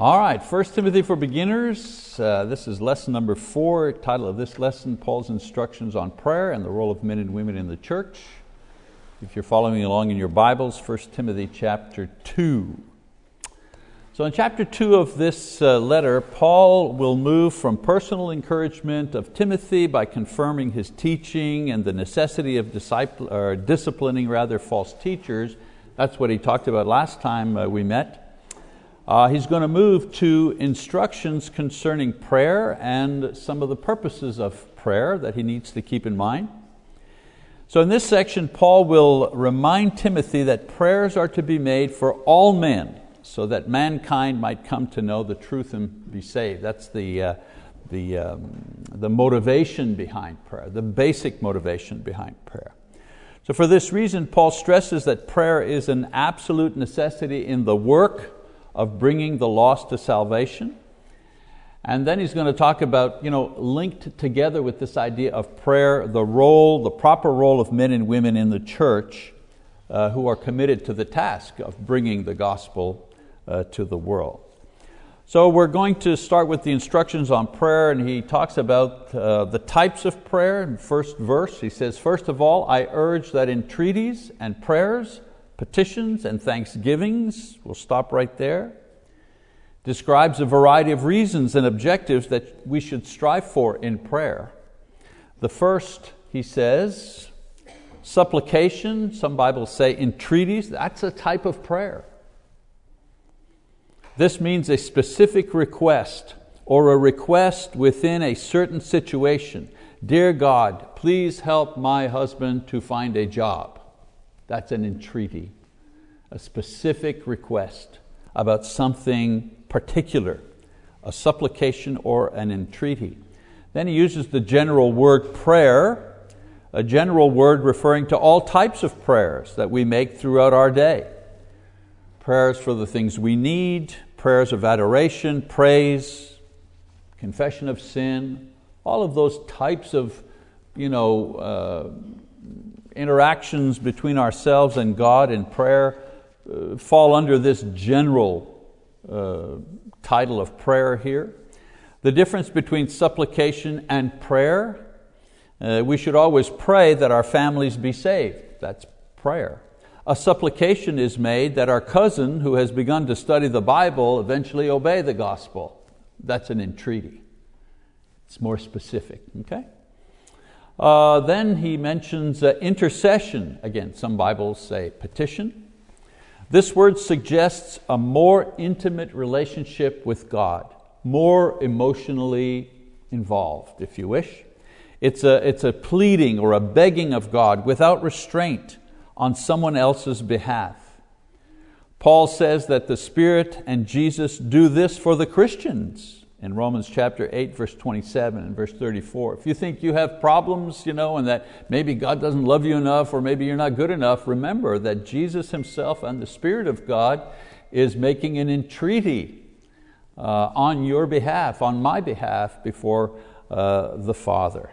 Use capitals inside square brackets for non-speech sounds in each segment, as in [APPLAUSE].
All right, 1 Timothy for beginners. Uh, this is lesson number four. Title of this lesson, Paul's instructions on prayer and the role of men and women in the church. If you're following along in your Bibles, 1 Timothy chapter 2. So in chapter 2 of this uh, letter, Paul will move from personal encouragement of Timothy by confirming his teaching and the necessity of or disciplining rather false teachers. That's what he talked about last time uh, we met. Uh, he's going to move to instructions concerning prayer and some of the purposes of prayer that he needs to keep in mind. So in this section, Paul will remind Timothy that prayers are to be made for all men so that mankind might come to know the truth and be saved. That's the, uh, the, um, the motivation behind prayer, the basic motivation behind prayer. So for this reason, Paul stresses that prayer is an absolute necessity in the work of bringing the lost to salvation. And then he's going to talk about, you know, linked together with this idea of prayer, the role, the proper role of men and women in the church uh, who are committed to the task of bringing the gospel uh, to the world. So we're going to start with the instructions on prayer, and he talks about uh, the types of prayer in first verse. He says, First of all, I urge that entreaties and prayers petitions and thanksgivings, we'll stop right there, describes a variety of reasons and objectives that we should strive for in prayer. The first, he says, supplication, some Bibles say entreaties, that's a type of prayer. This means a specific request or a request within a certain situation. Dear God, please help my husband to find a job. That's an entreaty, a specific request about something particular, a supplication or an entreaty. Then he uses the general word prayer, a general word referring to all types of prayers that we make throughout our day. Prayers for the things we need, prayers of adoration, praise, confession of sin, all of those types of you know, uh, interactions between ourselves and God in prayer uh, fall under this general uh, title of prayer here. The difference between supplication and prayer, uh, we should always pray that our families be saved. That's prayer. A supplication is made that our cousin who has begun to study the Bible eventually obey the gospel. That's an entreaty. It's more specific, okay? Uh, then he mentions uh, intercession. Again, some Bibles say petition. This word suggests a more intimate relationship with God, more emotionally involved, if you wish. It's a, it's a pleading or a begging of God without restraint on someone else's behalf. Paul says that the Spirit and Jesus do this for the Christians in Romans chapter 8, verse 27 and verse 34. If you think you have problems, you know, and that maybe God doesn't love you enough or maybe you're not good enough, remember that Jesus Himself and the Spirit of God is making an entreaty uh, on your behalf, on my behalf, before uh, the Father.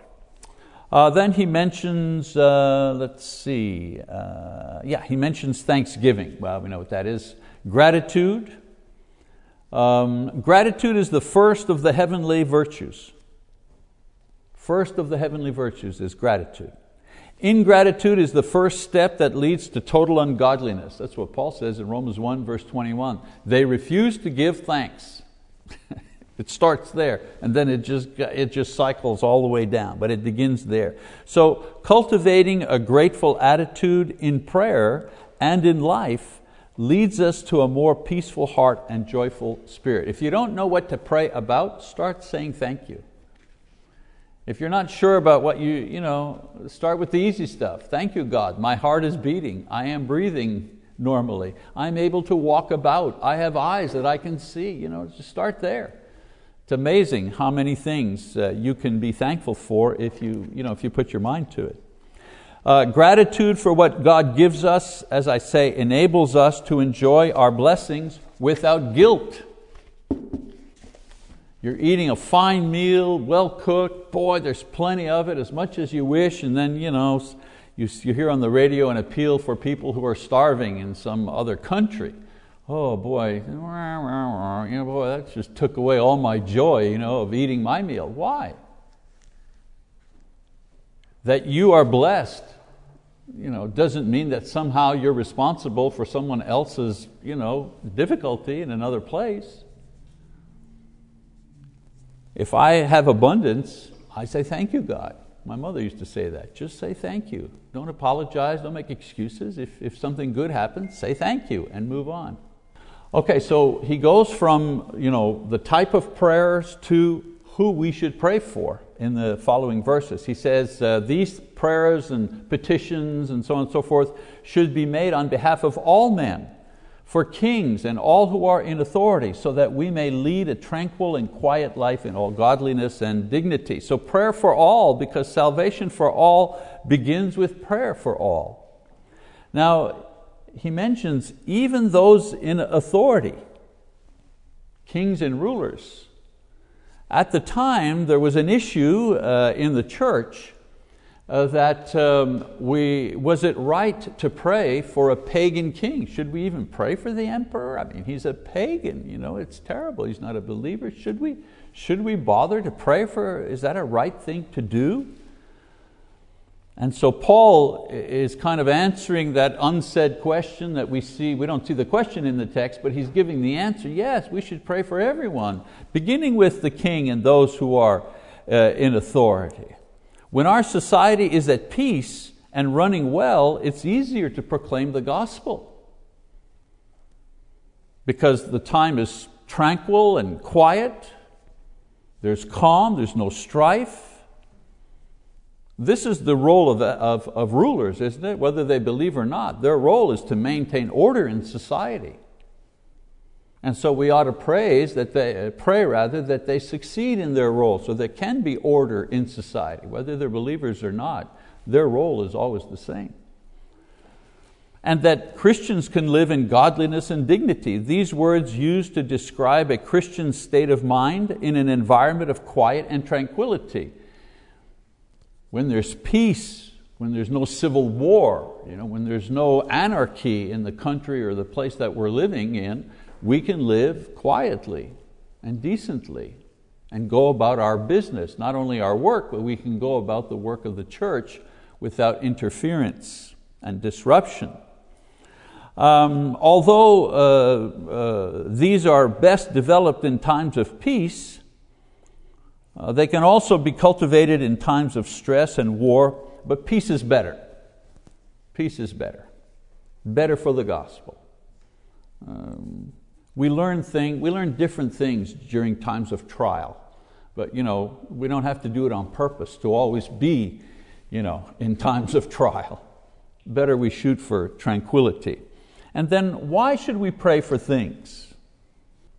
Uh, then he mentions, uh, let's see, uh, yeah, he mentions thanksgiving. Well, we know what that is. Gratitude, um, gratitude is the first of the heavenly virtues. First of the heavenly virtues is gratitude. Ingratitude is the first step that leads to total ungodliness. That's what Paul says in Romans 1, verse 21. They refuse to give thanks. [LAUGHS] it starts there, and then it just, it just cycles all the way down, but it begins there. So, cultivating a grateful attitude in prayer and in life leads us to a more peaceful heart and joyful spirit. If you don't know what to pray about, start saying thank you. If you're not sure about what you, you know, start with the easy stuff. Thank you, God. My heart is beating. I am breathing normally. I'm able to walk about. I have eyes that I can see. You know, just start there. It's amazing how many things uh, you can be thankful for if you, you know, if you put your mind to it. Uh, gratitude for what God gives us, as I say, enables us to enjoy our blessings without guilt. You're eating a fine meal, well cooked, boy, there's plenty of it, as much as you wish, and then you, know, you, you hear on the radio an appeal for people who are starving in some other country. oh boy, you know, boy, that just took away all my joy you know, of eating my meal. Why? That you are blessed you know, doesn't mean that somehow you're responsible for someone else's you know, difficulty in another place. If I have abundance, I say, Thank you, God. My mother used to say that. Just say thank you. Don't apologize, don't make excuses. If, if something good happens, say thank you and move on. Okay, so he goes from you know, the type of prayers to who we should pray for in the following verses. He says, uh, These prayers and petitions and so on and so forth should be made on behalf of all men, for kings and all who are in authority, so that we may lead a tranquil and quiet life in all godliness and dignity. So, prayer for all, because salvation for all begins with prayer for all. Now, he mentions even those in authority, kings and rulers. At the time, there was an issue uh, in the church uh, that um, we, was it right to pray for a pagan king? Should we even pray for the emperor? I mean, he's a pagan, you know, it's terrible. He's not a believer. Should we, should we bother to pray for, is that a right thing to do? And so Paul is kind of answering that unsaid question that we see, we don't see the question in the text, but he's giving the answer, yes, we should pray for everyone, beginning with the king and those who are uh, in authority. When our society is at peace and running well, it's easier to proclaim the gospel. Because the time is tranquil and quiet, there's calm, there's no strife, this is the role of, of, of rulers, isn't it? Whether they believe or not. Their role is to maintain order in society. And so we ought to praise that they, uh, pray rather that they succeed in their role so there can be order in society. Whether they're believers or not, their role is always the same. And that Christians can live in godliness and dignity. These words used to describe a Christian state of mind in an environment of quiet and tranquility when there's peace, when there's no civil war, you know, when there's no anarchy in the country or the place that we're living in, we can live quietly and decently and go about our business, not only our work, but we can go about the work of the church without interference and disruption. Um, although uh, uh, these are best developed in times of peace, uh, they can also be cultivated in times of stress and war, but peace is better. Peace is better. Better for the gospel. Um, we learn thing, we learn different things during times of trial, but you know, we don't have to do it on purpose to always be you know, [LAUGHS] in times of trial. Better we shoot for tranquility. And then why should we pray for things?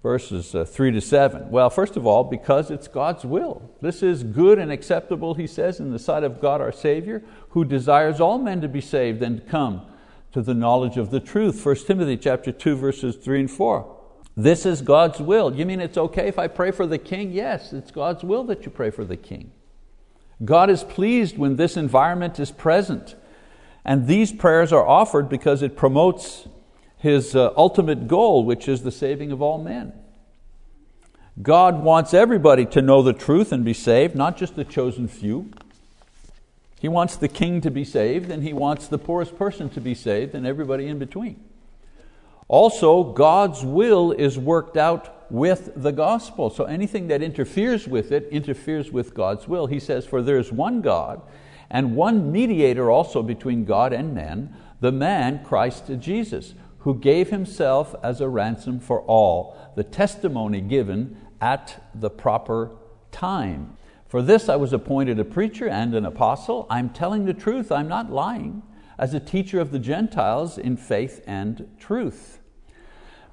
verses uh, 3 to 7? Well, first of all, because it's God's will. This is good and acceptable, he says, in the sight of God our Savior, who desires all men to be saved and to come to the knowledge of the truth. 1 Timothy chapter 2, verses 3 and 4. This is God's will. You mean it's okay if I pray for the king? Yes, it's God's will that you pray for the king. God is pleased when this environment is present. And these prayers are offered because it promotes his uh, ultimate goal, which is the saving of all men. God wants everybody to know the truth and be saved, not just the chosen few. He wants the king to be saved, and He wants the poorest person to be saved, and everybody in between. Also, God's will is worked out with the gospel. So anything that interferes with it interferes with God's will. He says, For there is one God, and one mediator also between God and men, the man Christ Jesus who gave himself as a ransom for all, the testimony given at the proper time. For this I was appointed a preacher and an apostle. I'm telling the truth, I'm not lying, as a teacher of the Gentiles in faith and truth.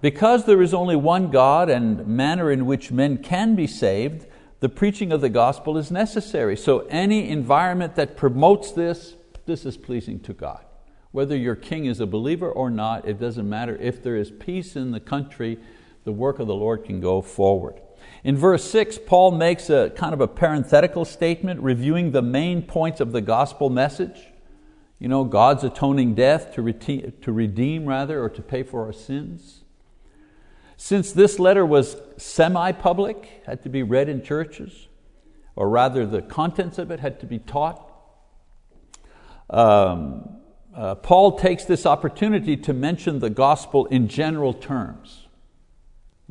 Because there is only one God and manner in which men can be saved, the preaching of the gospel is necessary. So any environment that promotes this, this is pleasing to God. Whether your king is a believer or not, it doesn't matter. If there is peace in the country, the work of the Lord can go forward. In verse 6, Paul makes a kind of a parenthetical statement reviewing the main points of the gospel message. You know, God's atoning death to redeem, to redeem rather, or to pay for our sins. Since this letter was semi public, had to be read in churches, or rather, the contents of it had to be taught, um, uh, Paul takes this opportunity to mention the gospel in general terms.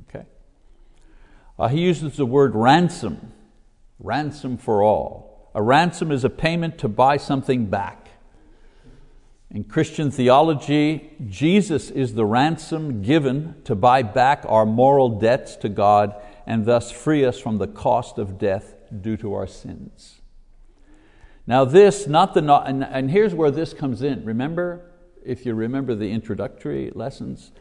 Okay? Uh, he uses the word ransom, ransom for all. A ransom is a payment to buy something back. In Christian theology, Jesus is the ransom given to buy back our moral debts to God and thus free us from the cost of death due to our sins. Now, this, not the, and, and here's where this comes in. Remember, if you remember the introductory lessons,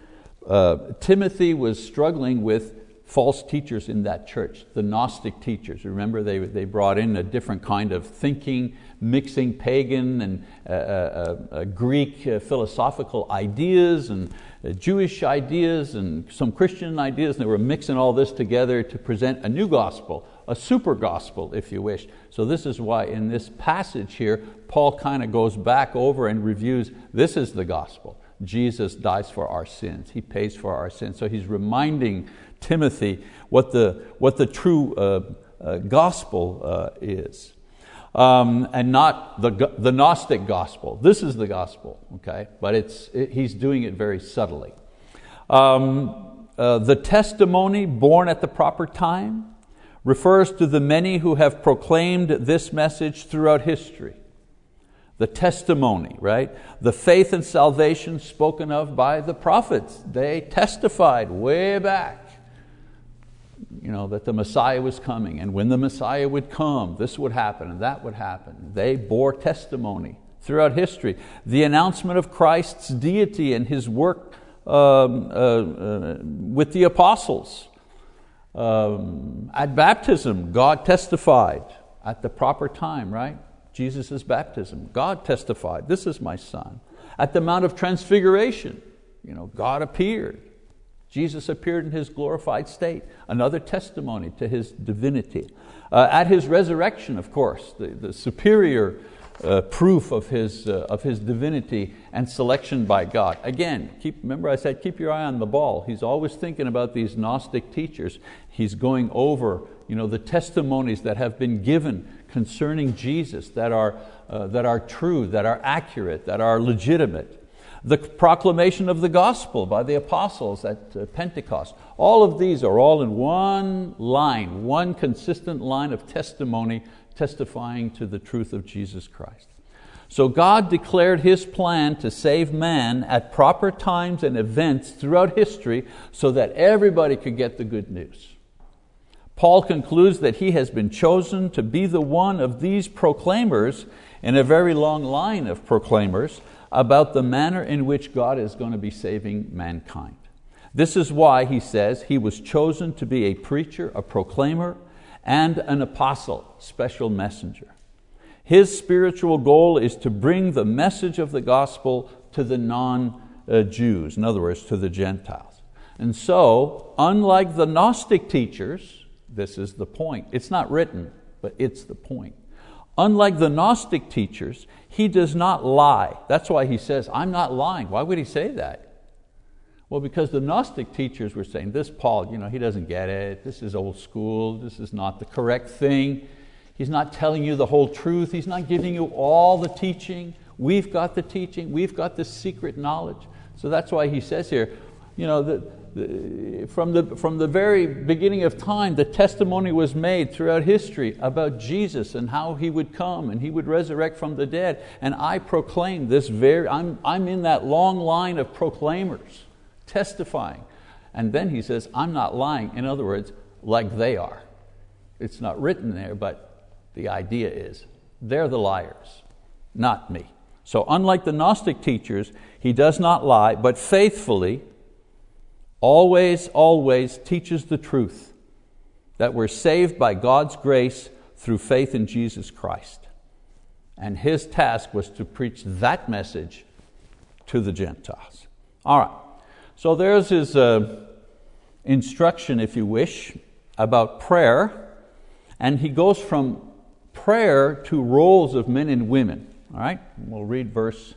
uh, Timothy was struggling with false teachers in that church, the Gnostic teachers. Remember, they, they brought in a different kind of thinking, mixing pagan and uh, uh, uh Greek uh, philosophical ideas and uh, Jewish ideas and some Christian ideas, and they were mixing all this together to present a new gospel, a super gospel, if you wish. So, this is why in this passage here, Paul kind of goes back over and reviews this is the gospel. Jesus dies for our sins, He pays for our sins. So, he's reminding Timothy what the, what the true uh, uh, gospel uh, is. Um, and not the, the Gnostic gospel. This is the gospel, okay? But it's, it, he's doing it very subtly. Um, uh, the testimony born at the proper time refers to the many who have proclaimed this message throughout history. The testimony, right? The faith and salvation spoken of by the prophets. They testified way back you know, that the Messiah was coming, and when the Messiah would come, this would happen and that would happen. They bore testimony throughout history. The announcement of Christ's deity and His work um, uh, uh, with the apostles. Um, at baptism, God testified at the proper time, right? Jesus' baptism. God testified, This is my Son. At the Mount of Transfiguration, you know, God appeared. Jesus appeared in his glorified state, another testimony to his divinity. Uh, at his resurrection, of course, the, the superior uh, proof of his, uh, of his divinity and selection by God. Again, keep, remember I said keep your eye on the ball. He's always thinking about these Gnostic teachers. He's going over you know, the testimonies that have been given concerning Jesus that are, uh, that are true, that are accurate, that are legitimate the proclamation of the gospel by the apostles at uh, Pentecost. All of these are all in one line, one consistent line of testimony testifying to the truth of Jesus Christ. So God declared His plan to save man at proper times and events throughout history so that everybody could get the good news. Paul concludes that he has been chosen to be the one of these proclaimers in a very long line of proclaimers about the manner in which God is going to be saving mankind. This is why he says he was chosen to be a preacher, a proclaimer, and an apostle, special messenger. His spiritual goal is to bring the message of the gospel to the non Jews, in other words, to the Gentiles. And so, unlike the Gnostic teachers, this is the point. It's not written, but it's the point. Unlike the Gnostic teachers, he does not lie. That's why he says, I'm not lying. Why would he say that? Well, because the Gnostic teachers were saying, this Paul, you know, he doesn't get it. This is old school. This is not the correct thing. He's not telling you the whole truth. He's not giving you all the teaching. We've got the teaching. We've got the secret knowledge. So that's why he says here, you know, the, from the, from the very beginning of time, the testimony was made throughout history about Jesus and how He would come and He would resurrect from the dead. And I proclaim this very, I'm, I'm in that long line of proclaimers, testifying. And then He says, I'm not lying. In other words, like they are. It's not written there, but the idea is they're the liars, not me. So, unlike the Gnostic teachers, He does not lie, but faithfully, always, always teaches the truth that we're saved by God's grace through faith in Jesus Christ. And his task was to preach that message to the Gentiles. All right, so there's his uh, instruction, if you wish, about prayer. And he goes from prayer to roles of men and women. All right, we'll read verse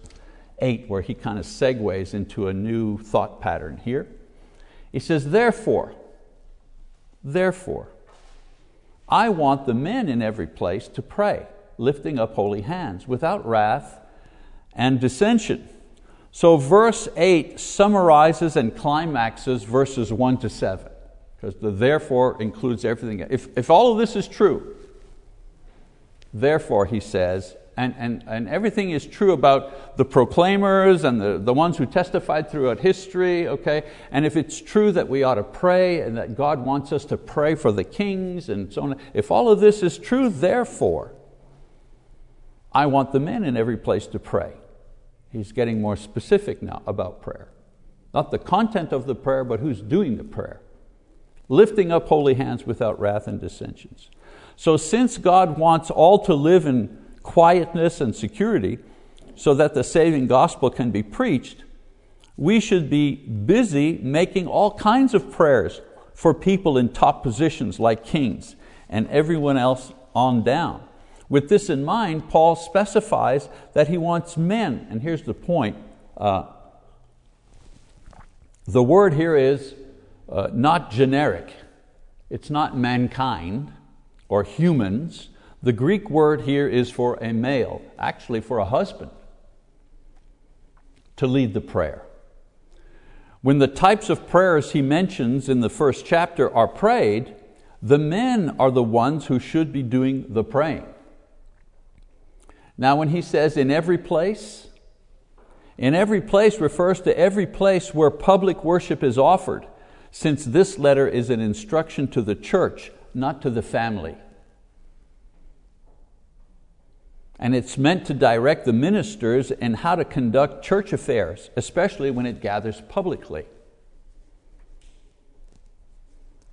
8 where he kind of segues into a new thought pattern here. He says, Therefore, therefore, I want the men in every place to pray, lifting up holy hands, without wrath and dissension. So, verse 8 summarizes and climaxes verses 1 to 7, because the therefore includes everything. If, if all of this is true, therefore, he says, and, and, and everything is true about the proclaimers and the, the ones who testified throughout history, okay? And if it's true that we ought to pray and that God wants us to pray for the kings and so on, if all of this is true, therefore, I want the men in every place to pray He's getting more specific now about prayer. Not the content of the prayer, but who's doing the prayer. Lifting up holy hands without wrath and dissensions. So, since God wants all to live in quietness and security so that the saving gospel can be preached, we should be busy making all kinds of prayers for people in top positions like kings and everyone else on down. With this in mind, Paul specifies that he wants men, and here's the point. Uh, the word here is uh, not generic. It's not mankind or humans. The Greek word here is for a male, actually for a husband, to lead the prayer. When the types of prayers he mentions in the first chapter are prayed, the men are the ones who should be doing the praying. Now, when he says in every place, in every place refers to every place where public worship is offered, since this letter is an instruction to the church, not to the family. And it's meant to direct the ministers in how to conduct church affairs, especially when it gathers publicly.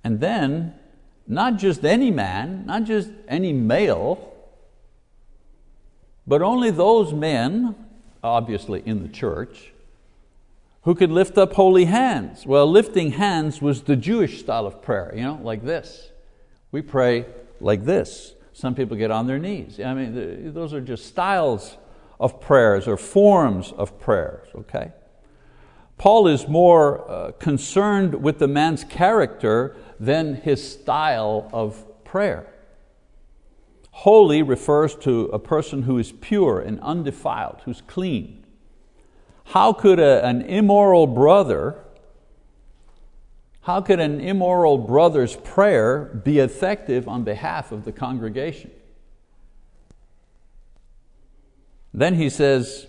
And then, not just any man, not just any male, but only those men, obviously in the church, who could lift up holy hands. Well, lifting hands was the Jewish style of prayer, you know, like this. We pray like this. Some people get on their knees. I mean, those are just styles of prayers or forms of prayers, okay? Paul is more uh, concerned with the man's character than his style of prayer. Holy refers to a person who is pure and undefiled, who's clean. How could a, an immoral brother, how could an immoral brother's prayer be effective on behalf of the congregation? Then he says,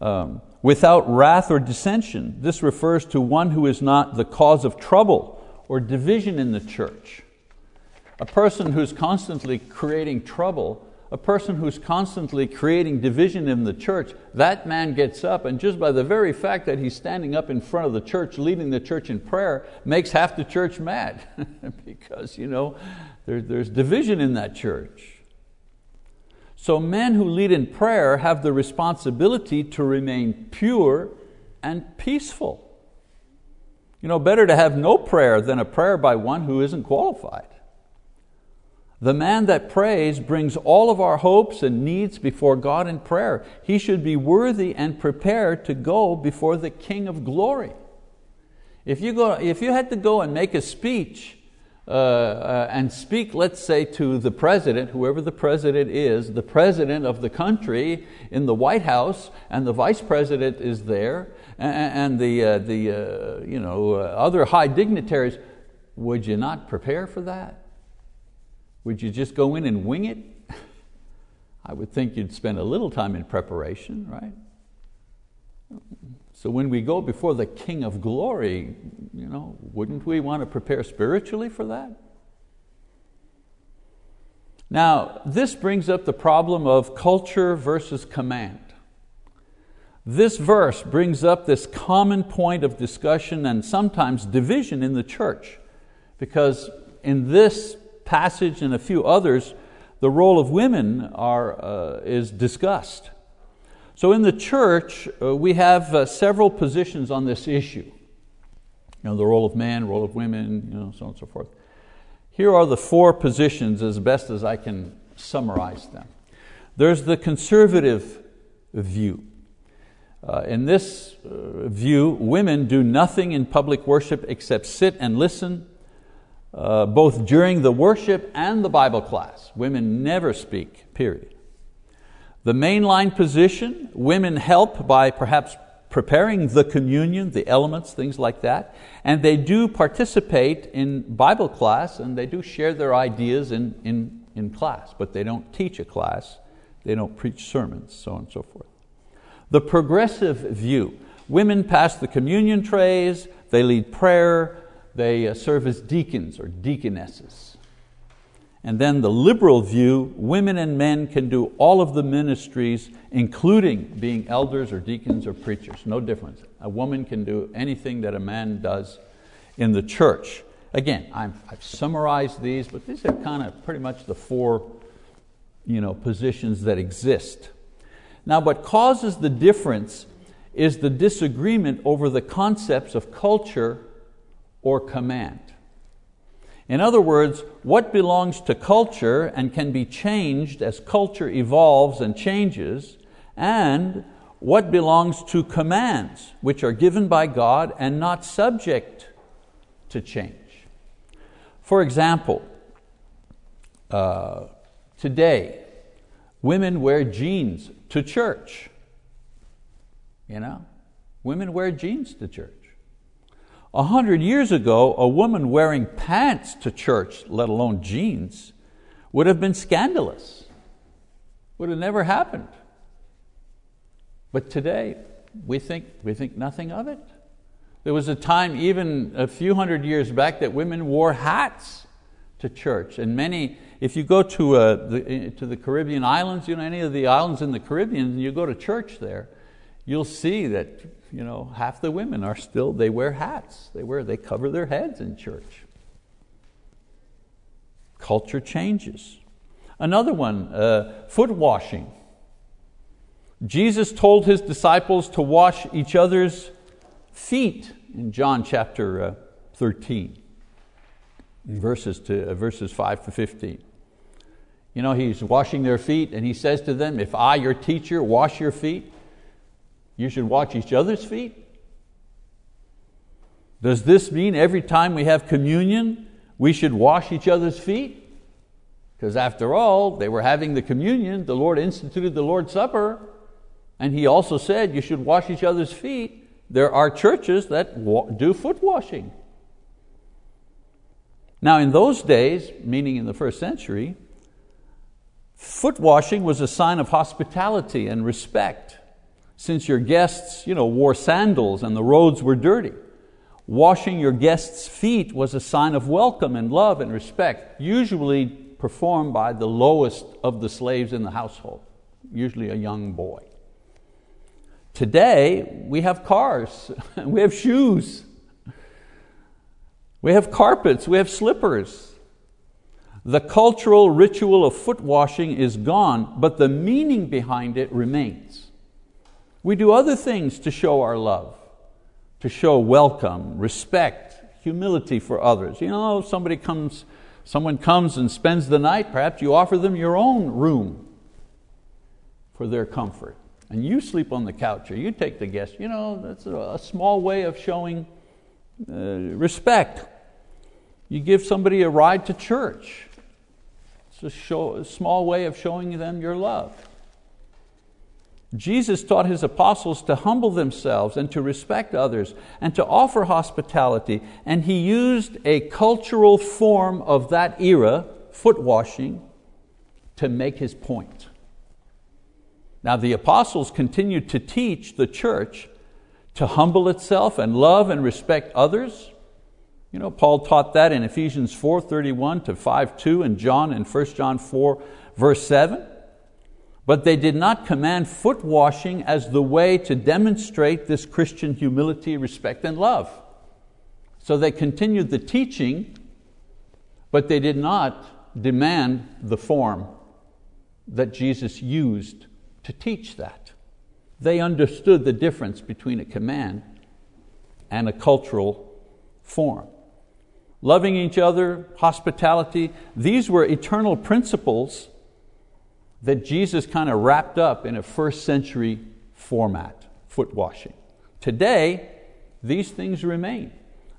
um, without wrath or dissension. This refers to one who is not the cause of trouble or division in the church a person who's constantly creating trouble, a person who's constantly creating division in the church, that man gets up and just by the very fact that he's standing up in front of the church, leading the church in prayer, makes half the church mad [LAUGHS] because you know, there, there's division in that church. So men who lead in prayer have the responsibility to remain pure and peaceful. You know, better to have no prayer than a prayer by one who isn't qualified. The man that prays brings all of our hopes and needs before God in prayer. He should be worthy and prepared to go before the King of glory. If you, go, if you had to go and make a speech uh, uh, and speak, let's say, to the president, whoever the president is, the president of the country in the White House, and the vice president is there, and, and the, uh, the uh, you know, uh, other high dignitaries, would you not prepare for that? Would you just go in and wing it? [LAUGHS] I would think you'd spend a little time in preparation, right? So when we go before the King of glory, you know, wouldn't we want to prepare spiritually for that? Now, this brings up the problem of culture versus command. This verse brings up this common point of discussion and sometimes division in the church because in this passage and a few others, the role of women are, uh, is discussed. So in the church, uh, we have uh, several positions on this issue. You know, the role of man, role of women, you know, so on and so forth. Here are the four positions as best as I can summarize them. There's the conservative view. Uh, in this uh, view, women do nothing in public worship except sit and listen, uh, both during the worship and the Bible class. Women never speak, period. The mainline position, women help by perhaps preparing the communion, the elements, things like that, and they do participate in Bible class and they do share their ideas in, in, in class, but they don't teach a class, they don't preach sermons, so on and so forth. The progressive view, women pass the communion trays, they lead prayer, they uh, serve as deacons or deaconesses. And then the liberal view, women and men can do all of the ministries, including being elders or deacons or preachers, no difference. A woman can do anything that a man does in the church. Again, i have summarized these, but these are kind of pretty much the four you know, positions that exist. Now, what causes the difference is the disagreement over the concepts of culture or command. In other words, what belongs to culture and can be changed as culture evolves and changes, and what belongs to commands, which are given by God and not subject to change. For example, uh, today, women wear jeans to church. You know, women wear jeans to church. A hundred years ago, a woman wearing pants to church, let alone jeans, would have been scandalous. Would have never happened. But today, we think, we think nothing of it. There was a time, even a few hundred years back, that women wore hats to church. And many, if you go to, uh, the, to the Caribbean islands, you know, any of the islands in the Caribbean, and you go to church there, you'll see that you know, half the women are still, they wear hats. They, wear, they cover their heads in church. Culture changes. Another one, uh, foot washing. Jesus told His disciples to wash each other's feet in John chapter uh, 13, verses, to, uh, verses 5 to 15. You know, He's washing their feet and He says to them, If I, your teacher, wash your feet, you should watch each other's feet? Does this mean every time we have communion, we should wash each other's feet? Because after all, they were having the communion, the Lord instituted the Lord's Supper, and He also said you should wash each other's feet. There are churches that do foot washing. Now, in those days, meaning in the first century, foot washing was a sign of hospitality and respect since your guests you know, wore sandals and the roads were dirty. Washing your guests' feet was a sign of welcome and love and respect, usually performed by the lowest of the slaves in the household, usually a young boy. Today, we have cars, [LAUGHS] we have shoes, we have carpets, we have slippers. The cultural ritual of foot washing is gone, but the meaning behind it remains. We do other things to show our love, to show welcome, respect, humility for others. You know, somebody comes, someone comes and spends the night, perhaps you offer them your own room for their comfort. And you sleep on the couch or you take the guest. You know, that's a, small way of showing uh, respect. You give somebody a ride to church. It's a, show, a small way of showing them your love. Jesus taught his apostles to humble themselves and to respect others and to offer hospitality, and he used a cultural form of that era, foot washing, to make his point. Now, the apostles continued to teach the church to humble itself and love and respect others. You know, Paul taught that in Ephesians 4 31 to 5 2 and John in 1 John 4, verse 7. But they did not command foot washing as the way to demonstrate this Christian humility, respect, and love. So they continued the teaching, but they did not demand the form that Jesus used to teach that. They understood the difference between a command and a cultural form. Loving each other, hospitality, these were eternal principles that Jesus kind of wrapped up in a first century format. foot washing. Today, these things remain.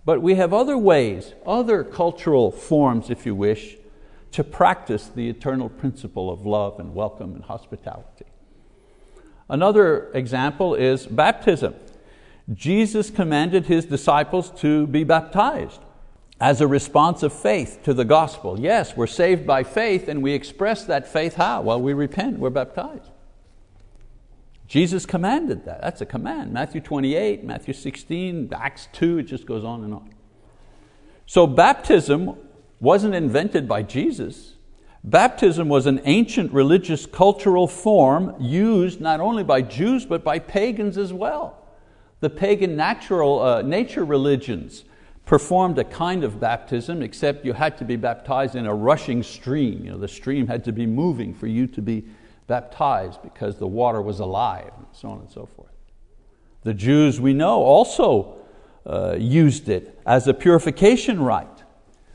But we have other ways, other cultural forms, if you wish, to practice the eternal principle of love and welcome and hospitality. Another example is baptism. Jesus commanded His disciples to be baptized as a response of faith to the gospel. Yes, we're saved by faith and we express that faith how? Well, we repent, we're baptized. Jesus commanded that. That's a command. Matthew 28, Matthew 16, Acts 2, it just goes on and on. So baptism wasn't invented by Jesus. Baptism was an ancient religious cultural form used not only by Jews but by pagans as well. The pagan natural, uh, nature religions performed a kind of baptism, except you had to be baptized in a rushing stream. You know, the stream had to be moving for you to be baptized because the water was alive, and so on and so forth. The Jews, we know, also uh, used it as a purification rite.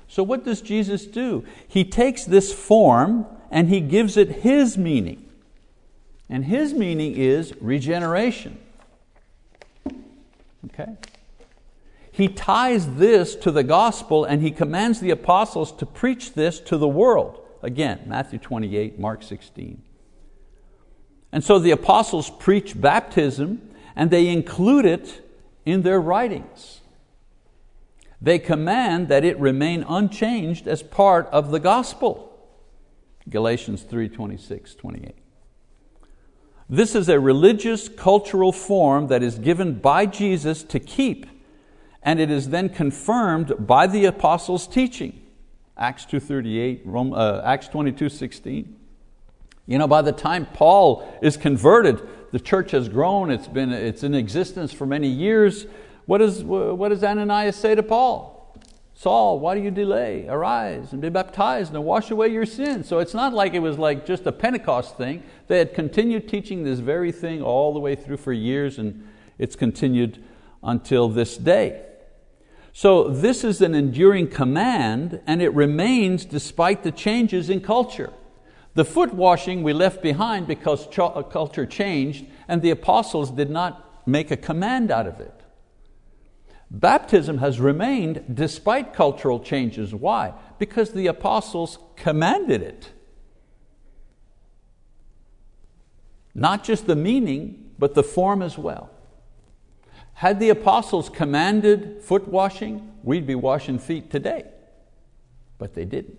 So, what does Jesus do? He takes this form and he gives it his meaning. And his meaning is regeneration. Okay? He ties this to the gospel and he commands the apostles to preach this to the world. Again, Matthew 28, Mark 16. And so the apostles preach baptism and they include it in their writings. They command that it remain unchanged as part of the gospel. Galatians 3 26, 28. This is a religious cultural form that is given by Jesus to keep and it is then confirmed by the apostles' teaching. Acts 2.38, uh, Acts 22.16. You know, by the time Paul is converted, the church has grown, it's, been, it's in existence for many years. What, is, what does Ananias say to Paul? Saul, why do you delay? Arise and be baptized and wash away your sins. So it's not like it was like just a Pentecost thing. They had continued teaching this very thing all the way through for years and it's continued until this day. So this is an enduring command and it remains despite the changes in culture. The foot washing we left behind because uh, culture changed and the apostles did not make a command out of it. Baptism has remained despite cultural changes. Why? Because the apostles commanded it. Not just the meaning, but the form as well. Had the apostles commanded foot washing, we'd be washing feet today. But they didn't.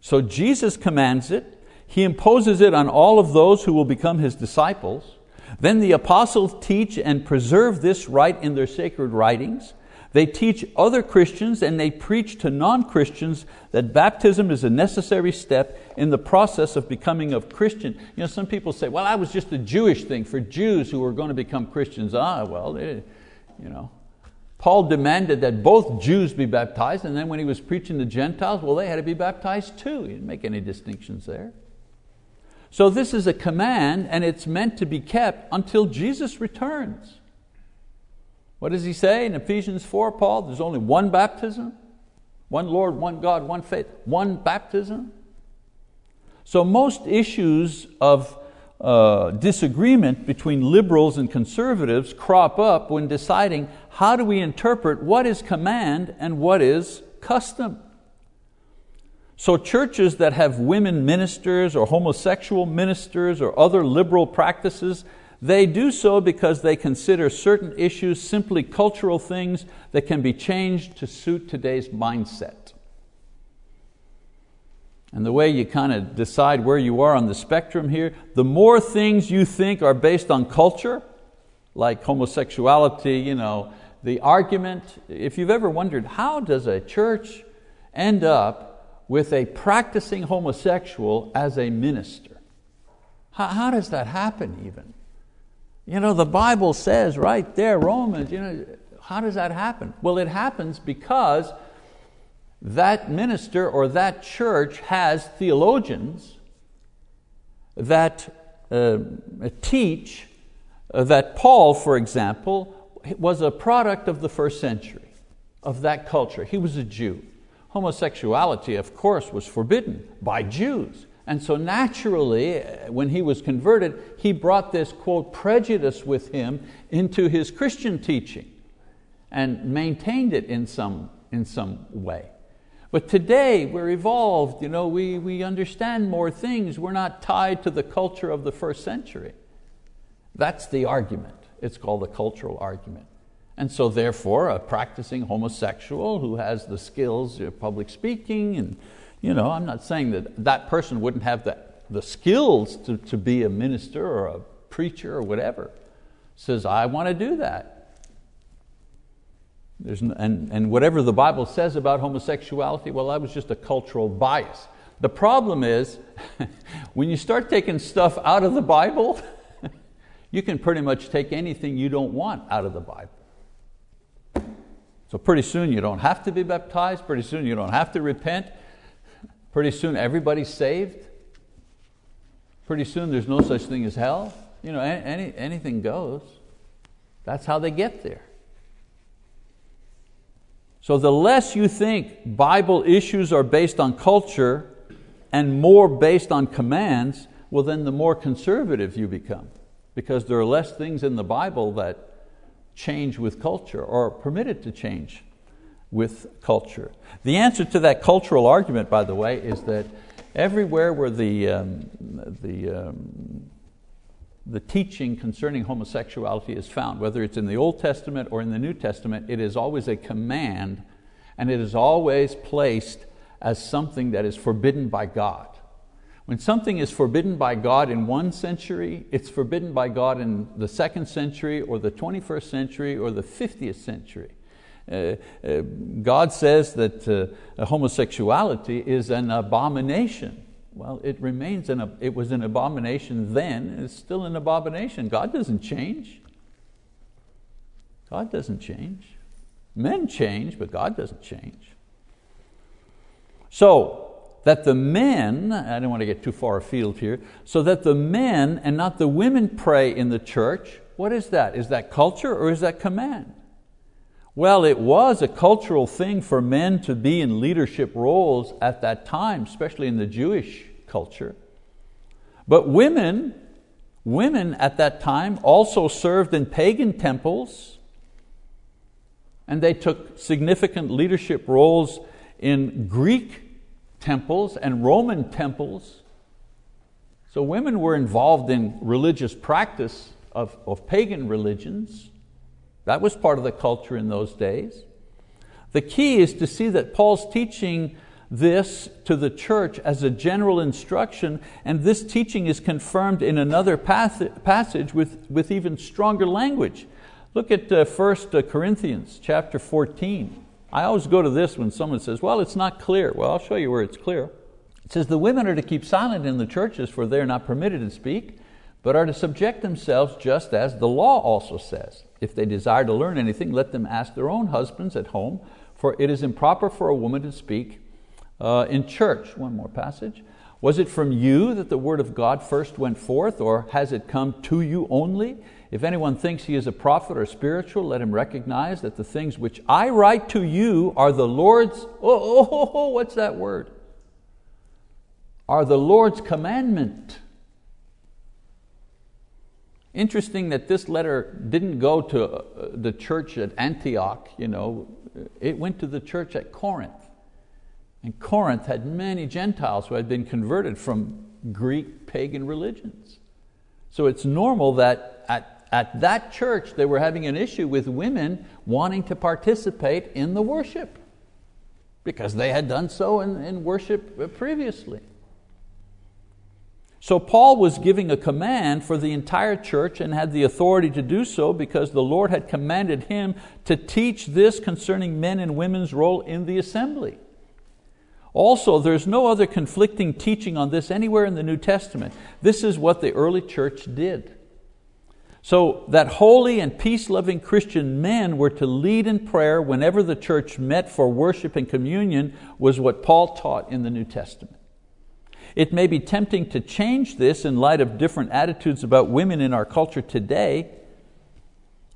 So Jesus commands it, He imposes it on all of those who will become His disciples. Then the apostles teach and preserve this rite in their sacred writings. They teach other Christians and they preach to non-Christians that baptism is a necessary step in the process of becoming a Christian. You know, some people say, well, that was just a Jewish thing for Jews who were going to become Christians. Ah, well, you know. Paul demanded that both Jews be baptized, and then when he was preaching to Gentiles, well, they had to be baptized too. He didn't make any distinctions there. So this is a command, and it's meant to be kept until Jesus returns. What does he say in Ephesians 4, Paul? There's only one baptism, one Lord, one God, one faith, one baptism. So most issues of uh, disagreement between liberals and conservatives crop up when deciding how do we interpret what is command and what is custom. So churches that have women ministers or homosexual ministers or other liberal practices they do so because they consider certain issues simply cultural things that can be changed to suit today's mindset. And the way you kind of decide where you are on the spectrum here, the more things you think are based on culture, like homosexuality, you know, the argument, if you've ever wondered, how does a church end up with a practicing homosexual as a minister? How, how does that happen even? You know, the Bible says right there, Romans, you know, how does that happen? Well, it happens because that minister or that church has theologians that uh, teach that Paul, for example, was a product of the first century, of that culture. He was a Jew. Homosexuality, of course, was forbidden by Jews. And so naturally, uh, when he was converted, he brought this, quote, prejudice with him into his Christian teaching and maintained it in some, in some way. But today we're evolved, you know, we, we understand more things. We're not tied to the culture of the first century. That's the argument. It's called the cultural argument. And so therefore, a practicing homosexual who has the skills of public speaking, and you know, I'm not saying that that person wouldn't have the, the skills to, to be a minister or a preacher or whatever, says, I want to do that. There's, and, and whatever the Bible says about homosexuality, well, that was just a cultural bias. The problem is, [LAUGHS] when you start taking stuff out of the Bible, [LAUGHS] you can pretty much take anything you don't want out of the Bible. So pretty soon you don't have to be baptized, pretty soon you don't have to repent, pretty soon everybody's saved, pretty soon there's no such thing as hell. You know, any, anything goes. That's how they get there. So the less you think Bible issues are based on culture and more based on commands, well then the more conservative you become because there are less things in the Bible that change with culture or are permitted to change with culture. The answer to that cultural argument, by the way, is that everywhere where the, um, the um, the teaching concerning homosexuality is found, whether it's in the Old Testament or in the New Testament, it is always a command and it is always placed as something that is forbidden by God. When something is forbidden by God in one century, it's forbidden by God in the second century or the 21st century or the 50th century. Uh, uh, God says that uh, homosexuality is an abomination well, it remains an, it was an abomination then, it's still an abomination. God doesn't change. God doesn't change. Men change, but God doesn't change. So, that the men, I don't want to get too far afield here, so that the men and not the women pray in the church, what is that? Is that culture or is that command? Well, it was a cultural thing for men to be in leadership roles at that time, especially in the Jewish culture. But women, women at that time also served in pagan temples and they took significant leadership roles in Greek temples and Roman temples. So women were involved in religious practice of, of pagan religions. That was part of the culture in those days. The key is to see that Paul's teaching this to the church as a general instruction, and this teaching is confirmed in another passage with, with even stronger language. Look at uh, 1 uh, Corinthians chapter 14. I always go to this when someone says, well, it's not clear. Well, I'll show you where it's clear. It says, the women are to keep silent in the churches, for they are not permitted to speak, but are to subject themselves just as the law also says. If they desire to learn anything, let them ask their own husbands at home, for it is improper for a woman to speak uh, in church. One more passage. Was it from you that the word of God first went forth, or has it come to you only? If anyone thinks he is a prophet or spiritual, let him recognize that the things which I write to you are the Lord's. Oh, oh, oh, oh what's that word? Are the Lord's commandment. Interesting that this letter didn't go to uh, the church at Antioch, you know, it went to the church at Corinth. And Corinth had many Gentiles who had been converted from Greek pagan religions. So it's normal that at, at that church they were having an issue with women wanting to participate in the worship because they had done so in, in worship previously. So Paul was giving a command for the entire church and had the authority to do so because the Lord had commanded him to teach this concerning men and women's role in the assembly. Also, there's no other conflicting teaching on this anywhere in the New Testament. This is what the early church did. So that holy and peace-loving Christian men were to lead in prayer whenever the church met for worship and communion was what Paul taught in the New Testament. It may be tempting to change this in light of different attitudes about women in our culture today.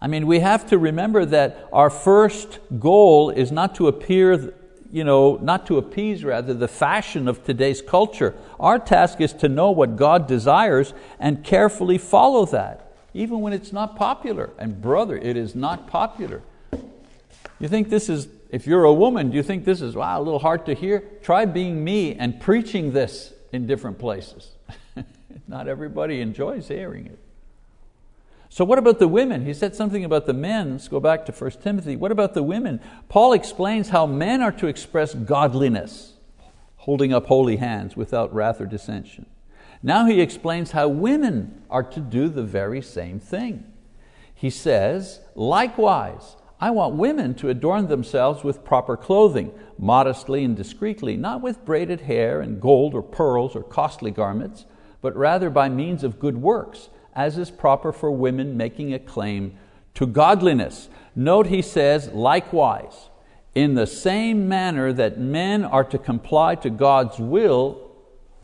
I mean, we have to remember that our first goal is not to appear you know, not to appease rather, the fashion of today's culture. Our task is to know what God desires and carefully follow that, even when it's not popular. And brother, it is not popular. You think this is, if you're a woman, do you think this is, wow, a little hard to hear? Try being me and preaching this in different places. [LAUGHS] not everybody enjoys hearing it. So what about the women? He said something about the men. Let's go back to 1 Timothy. What about the women? Paul explains how men are to express godliness, holding up holy hands without wrath or dissension. Now he explains how women are to do the very same thing. He says, likewise, I want women to adorn themselves with proper clothing, modestly and discreetly, not with braided hair and gold or pearls or costly garments, but rather by means of good works as is proper for women making a claim to godliness. Note he says, likewise, in the same manner that men are to comply to God's will,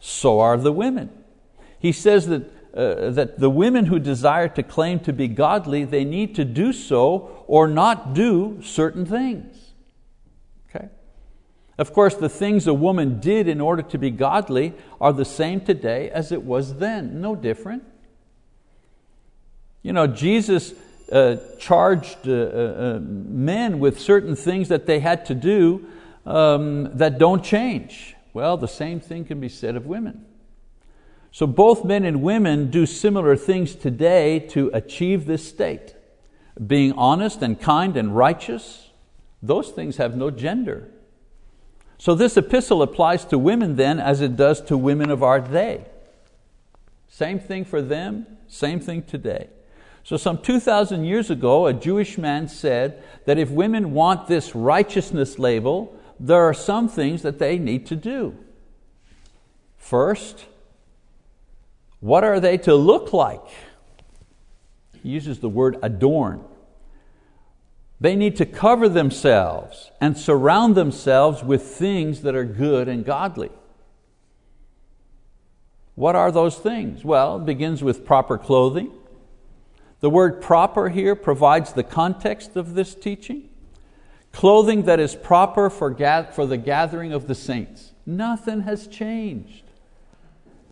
so are the women. He says that, uh, that the women who desire to claim to be godly, they need to do so or not do certain things. Okay? Of course, the things a woman did in order to be godly are the same today as it was then, no different. You know, Jesus uh, charged uh, uh, uh, men with certain things that they had to do um, that don't change. Well, the same thing can be said of women. So both men and women do similar things today to achieve this state. Being honest and kind and righteous, those things have no gender. So this epistle applies to women then as it does to women of our day. Same thing for them, same thing today. So, some 2,000 years ago, a Jewish man said that if women want this righteousness label, there are some things that they need to do. First, what are they to look like? He uses the word adorn. They need to cover themselves and surround themselves with things that are good and godly. What are those things? Well, it begins with proper clothing the word proper here provides the context of this teaching. Clothing that is proper for, for the gathering of the saints. Nothing has changed.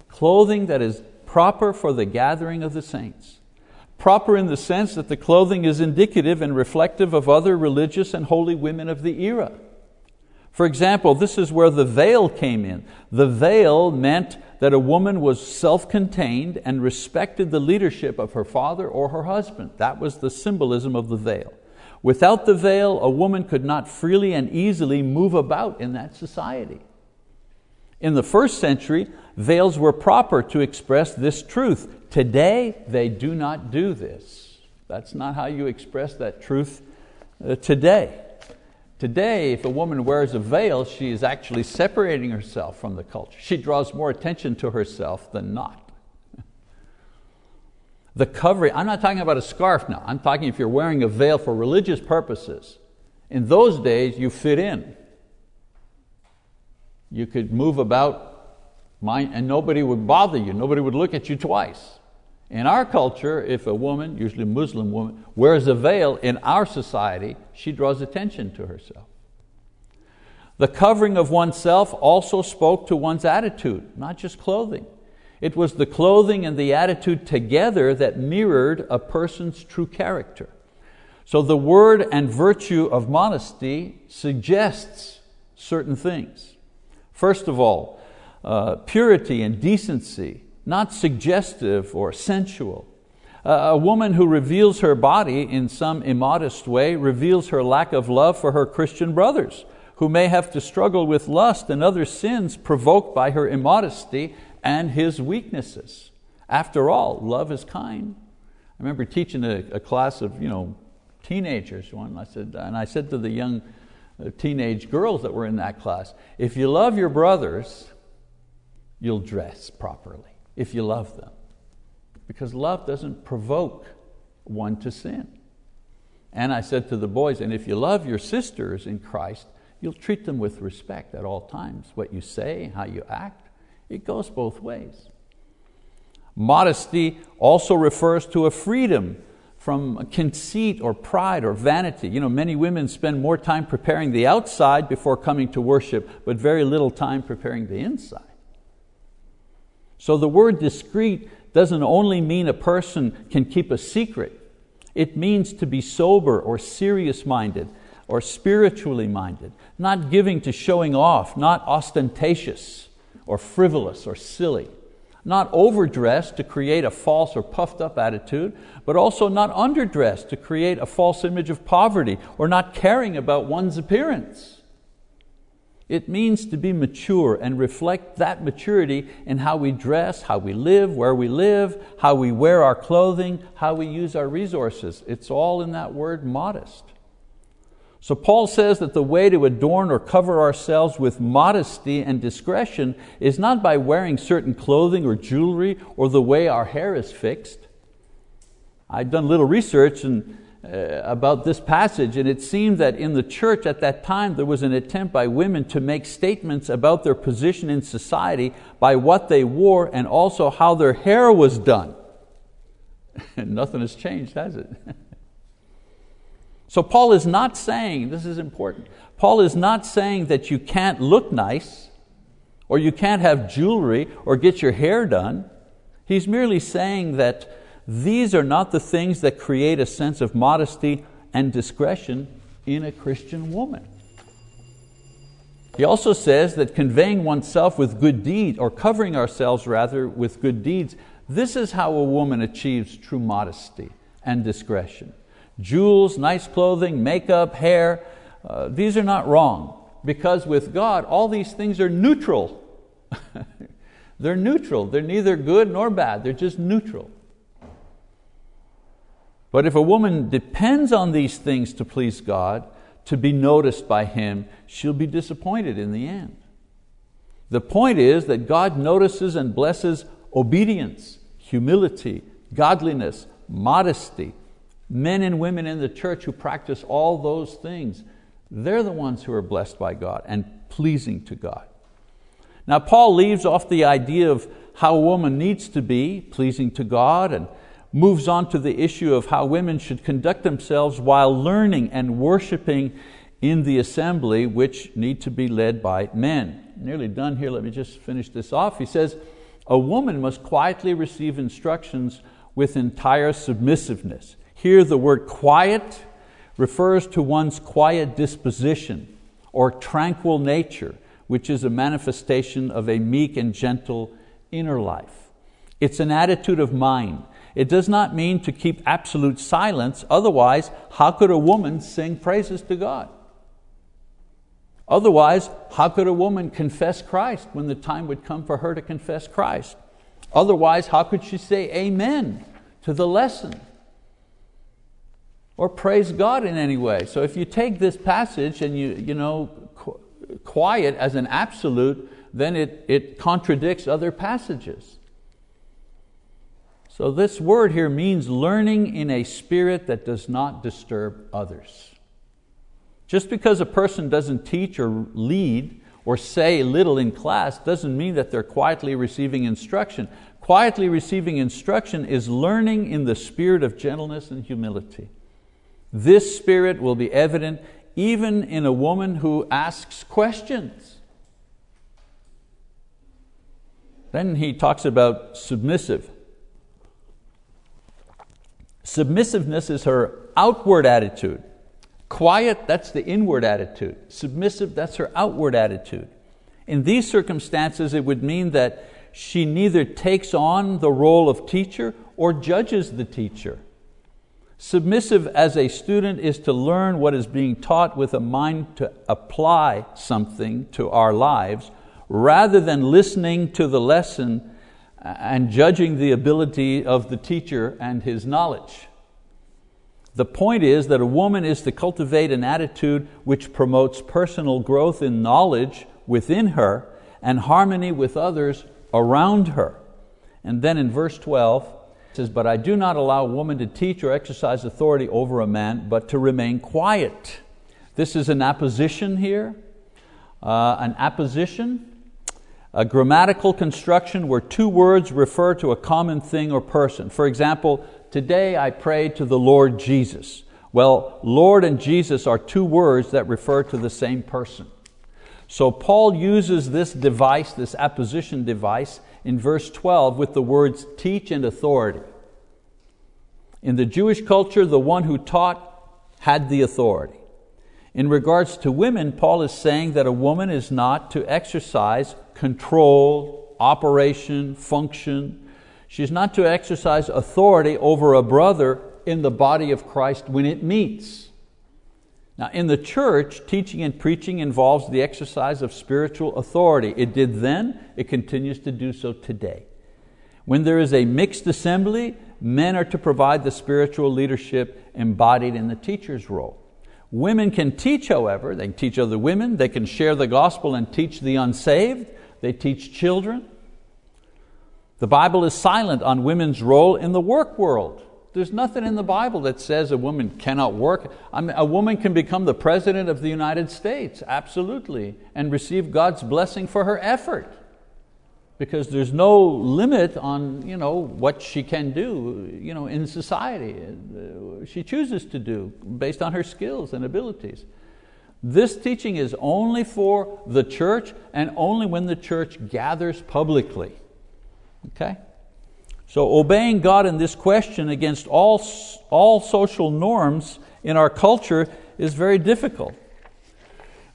Clothing that is proper for the gathering of the saints. Proper in the sense that the clothing is indicative and reflective of other religious and holy women of the era. For example, this is where the veil came in. The veil meant that a woman was self contained and respected the leadership of her father or her husband. That was the symbolism of the veil. Without the veil, a woman could not freely and easily move about in that society. In the first century, veils were proper to express this truth. Today, they do not do this. That's not how you express that truth uh, today. Today, if a woman wears a veil, she is actually separating herself from the culture. She draws more attention to herself than not. [LAUGHS] The covering, I'm not talking about a scarf now, I'm talking if you're wearing a veil for religious purposes. In those days, you fit in. You could move about and nobody would bother you, nobody would look at you twice. In our culture, if a woman, usually a Muslim woman, wears a veil in our society, she draws attention to herself. The covering of oneself also spoke to one's attitude, not just clothing. It was the clothing and the attitude together that mirrored a person's true character. So the word and virtue of modesty suggests certain things. First of all, uh, purity and decency, not suggestive or sensual. a woman who reveals her body in some immodest way reveals her lack of love for her Christian brothers, who may have to struggle with lust and other sins provoked by her immodesty and his weaknesses. After all, love is kind. I remember teaching a, a class of you know, teenagers one, I said, and I said to the young uh, teenage girls that were in that class, if you love your brothers, you'll dress properly if you love them. Because love doesn't provoke one to sin. And I said to the boys, and if you love your sisters in Christ, you'll treat them with respect at all times. What you say, how you act, it goes both ways. Modesty also refers to a freedom from conceit or pride or vanity. You know, many women spend more time preparing the outside before coming to worship, but very little time preparing the inside. So the word discreet doesn't only mean a person can keep a secret, it means to be sober or serious minded or spiritually minded, not giving to showing off, not ostentatious or frivolous or silly, not overdressed to create a false or puffed up attitude, but also not underdressed to create a false image of poverty or not caring about one's appearance. It means to be mature and reflect that maturity in how we dress, how we live, where we live, how we wear our clothing, how we use our resources. It's all in that word modest. So Paul says that the way to adorn or cover ourselves with modesty and discretion is not by wearing certain clothing or jewelry or the way our hair is fixed. I've done little research and Uh, about this passage, and it seemed that in the church at that time there was an attempt by women to make statements about their position in society by what they wore and also how their hair was done. And [LAUGHS] nothing has changed, has it? [LAUGHS] so Paul is not saying, this is important, Paul is not saying that you can't look nice or you can't have jewelry or get your hair done. He's merely saying that these are not the things that create a sense of modesty and discretion in a Christian woman. He also says that conveying oneself with good deeds, or covering ourselves rather with good deeds, this is how a woman achieves true modesty and discretion. Jewels, nice clothing, makeup, hair, uh, these are not wrong because with God all these things are neutral. [LAUGHS] they're neutral, they're neither good nor bad, they're just neutral. But if a woman depends on these things to please God, to be noticed by Him, she'll be disappointed in the end. The point is that God notices and blesses obedience, humility, godliness, modesty. Men and women in the church who practice all those things, they're the ones who are blessed by God and pleasing to God. Now, Paul leaves off the idea of how a woman needs to be pleasing to God and moves on to the issue of how women should conduct themselves while learning and worshiping in the assembly, which need to be led by men. Nearly done here, let me just finish this off. He says, A woman must quietly receive instructions with entire submissiveness. Here, the word quiet refers to one's quiet disposition or tranquil nature, which is a manifestation of a meek and gentle inner life. It's an attitude of mind it does not mean to keep absolute silence, otherwise, how could a woman sing praises to God? Otherwise, how could a woman confess Christ when the time would come for her to confess Christ? Otherwise, how could she say amen to the lesson? Or praise God in any way. So if you take this passage and you, you know, quiet as an absolute, then it, it contradicts other passages. So, this word here means learning in a spirit that does not disturb others. Just because a person doesn't teach or lead or say little in class doesn't mean that they're quietly receiving instruction. Quietly receiving instruction is learning in the spirit of gentleness and humility. This spirit will be evident even in a woman who asks questions. Then he talks about submissive. Submissiveness is her outward attitude. Quiet, that's the inward attitude. Submissive, that's her outward attitude. In these circumstances, it would mean that she neither takes on the role of teacher or judges the teacher. Submissive as a student is to learn what is being taught with a mind to apply something to our lives rather than listening to the lesson and judging the ability of the teacher and his knowledge. The point is that a woman is to cultivate an attitude which promotes personal growth in knowledge within her and harmony with others around her. And then in verse 12, it says, But I do not allow a woman to teach or exercise authority over a man, but to remain quiet. This is an apposition here. Uh, an apposition a grammatical construction where two words refer to a common thing or person. For example, Today I pray to the Lord Jesus. Well, Lord and Jesus are two words that refer to the same person. So Paul uses this device, this apposition device, in verse 12 with the words teach and authority. In the Jewish culture, the one who taught had the authority. In regards to women, Paul is saying that a woman is not to exercise control, operation, function. She's not to exercise authority over a brother in the body of Christ when it meets. Now, in the church, teaching and preaching involves the exercise of spiritual authority. It did then, it continues to do so today. When there is a mixed assembly, men are to provide the spiritual leadership embodied in the teacher's role. Women can teach, however, they can teach other women, they can share the gospel and teach the unsaved, they teach children. The Bible is silent on women's role in the work world. There's nothing in the Bible that says a woman cannot work. I mean, a woman can become the President of the United States, absolutely, and receive God's blessing for her effort. Because there's no limit on you know, what she can do you know, in society. She chooses to do based on her skills and abilities. This teaching is only for the church and only when the church gathers publicly. Okay? So obeying God in this question against all, all social norms in our culture is very difficult.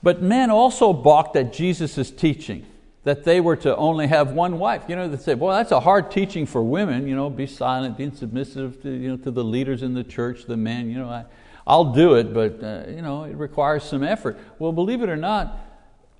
But men also balked at Jesus' teaching that they were to only have one wife. You know, they say, well, that's a hard teaching for women, you know, be silent, be submissive to, you know, to the leaders in the church, the men, you know, I, I'll do it, but uh, you know, it requires some effort. Well, believe it or not,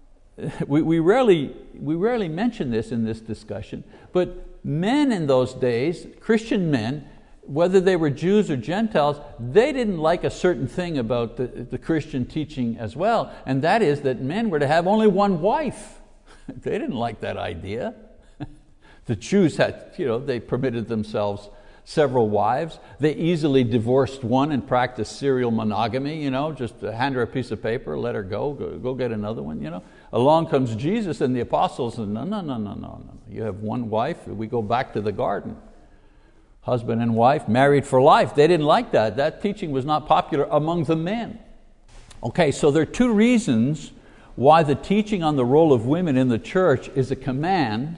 [LAUGHS] we, we, rarely, we rarely mention this in this discussion, but men in those days, Christian men, whether they were Jews or Gentiles, they didn't like a certain thing about the, the Christian teaching as well, and that is that men were to have only one wife. [LAUGHS] they didn't like that idea. [LAUGHS] the Jews had, you know, they permitted themselves several wives. They easily divorced one and practiced serial monogamy, you know, just hand her a piece of paper, let her go, go, go get another one. You know. Along comes Jesus and the apostles, and no, no, no, no, no, no. You have one wife, we go back to the garden. Husband and wife, married for life. They didn't like that. That teaching was not popular among the men. Okay, so there are two reasons why the teaching on the role of women in the church is a command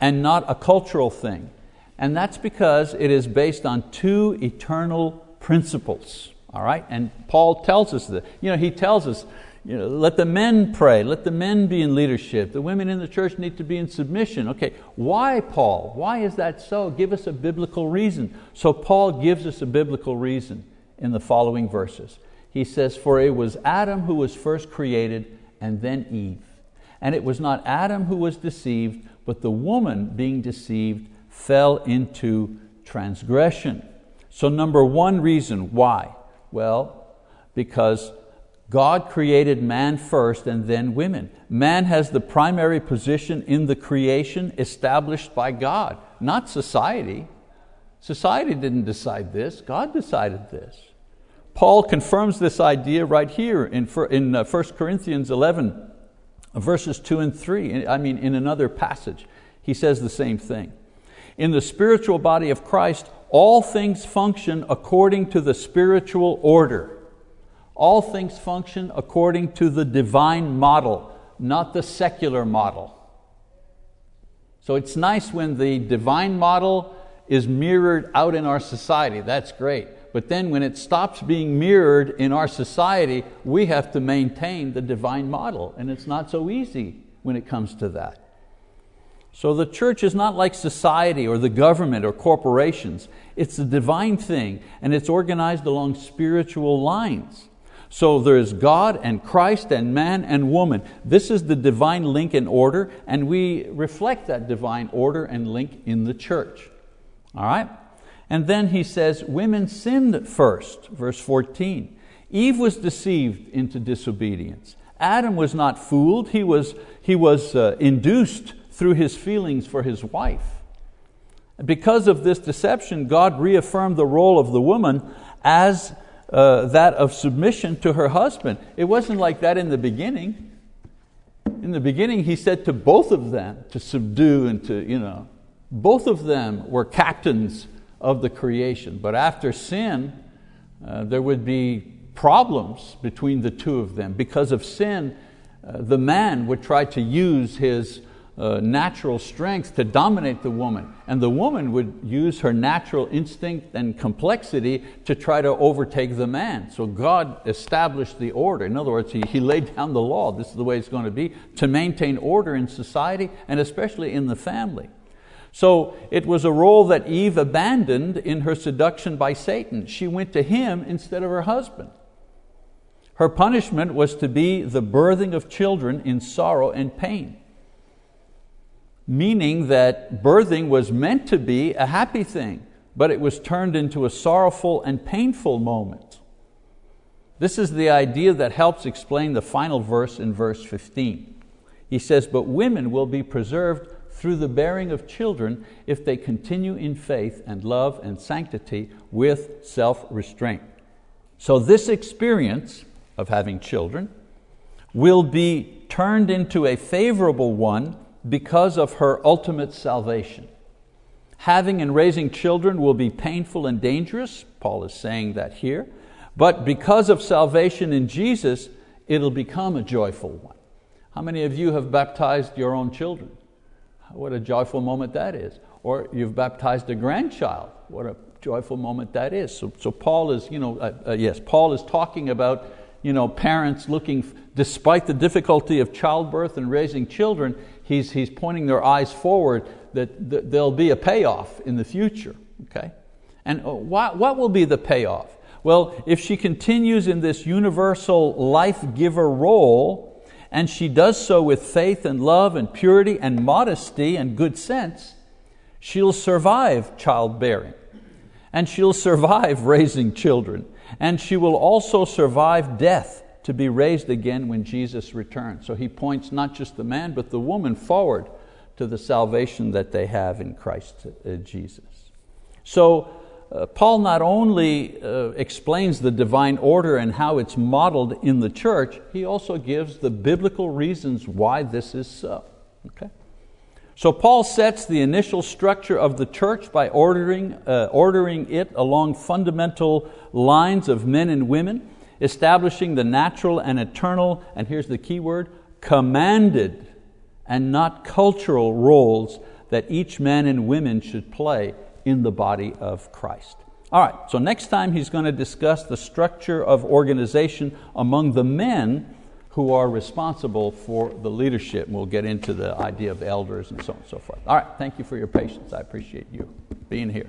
and not a cultural thing. And that's because it is based on two eternal principles. All right? And Paul tells us that. You know, he tells us you know, let the men pray, let the men be in leadership. The women in the church need to be in submission. Okay, why, Paul? Why is that so? Give us a biblical reason. So, Paul gives us a biblical reason in the following verses. He says, For it was Adam who was first created, and then Eve. And it was not Adam who was deceived, but the woman being deceived fell into transgression. So, number one reason why? Well, because God created man first and then women. Man has the primary position in the creation established by God, not society. Society didn't decide this, God decided this. Paul confirms this idea right here in, in 1 uh, Corinthians 11, verses 2 and 3. I mean, in another passage, he says the same thing. In the spiritual body of Christ, all things function according to the spiritual order. All things function according to the divine model, not the secular model. So it's nice when the divine model is mirrored out in our society, that's great. But then when it stops being mirrored in our society, we have to maintain the divine model, and it's not so easy when it comes to that. So the church is not like society or the government or corporations. It's a divine thing, and it's organized along spiritual lines. So there is God and Christ and man and woman. This is the divine link and order, and we reflect that divine order and link in the church. All right? And then he says, Women sinned first, verse 14. Eve was deceived into disobedience. Adam was not fooled, he was, he was uh, induced through his feelings for his wife. Because of this deception, God reaffirmed the role of the woman as uh, that of submission to her husband. It wasn't like that in the beginning. In the beginning, he said to both of them to subdue and to, you know, both of them were captains of the creation. But after sin, uh, there would be problems between the two of them. Because of sin, uh, the man would try to use his uh, natural strength to dominate the woman. And the woman would use her natural instinct and complexity to try to overtake the man. So God established the order. In other words, He, he laid down the law. This is the way it's going to be to maintain order in society and especially in the family. So it was a role that Eve abandoned in her seduction by Satan. She went to him instead of her husband. Her punishment was to be the birthing of children in sorrow and pain meaning that birthing was meant to be a happy thing, but it was turned into a sorrowful and painful moment. This is the idea that helps explain the final verse in verse 15. He says, But women will be preserved through the bearing of children if they continue in faith and love and sanctity with self restraint. So, this experience of having children will be turned into a favorable one because of her ultimate salvation. Having and raising children will be painful and dangerous, Paul is saying that here, but because of salvation in Jesus, it'll become a joyful one. How many of you have baptized your own children? What a joyful moment that is. Or you've baptized a grandchild. What a joyful moment that is. So, so Paul is, you know, uh, uh, yes, Paul is talking about you know, parents looking, despite the difficulty of childbirth and raising children, he's, he's pointing their eyes forward that, that there'll be a payoff in the future. Okay? And uh, what, what will be the payoff? Well, if she continues in this universal life giver role, and she does so with faith and love and purity and modesty and good sense, she'll survive childbearing and she'll survive [LAUGHS] raising children and she will also survive death to be raised again when Jesus returns. So he points not just the man, but the woman forward to the salvation that they have in Christ uh, Jesus. So uh, Paul not only uh, explains the divine order and how it's modeled in the church, he also gives the biblical reasons why this is so. Okay? So Paul sets the initial structure of the church by ordering, uh, ordering it along fundamental lines of men and women, establishing the natural and eternal, and here's the key word, commanded and not cultural roles that each man and women should play in the body of Christ. All right, so next time he's going to discuss the structure of organization among the men who are responsible for the leadership. We'll get into the idea of elders and so on and so forth. All right, thank you for your patience. I appreciate you being here.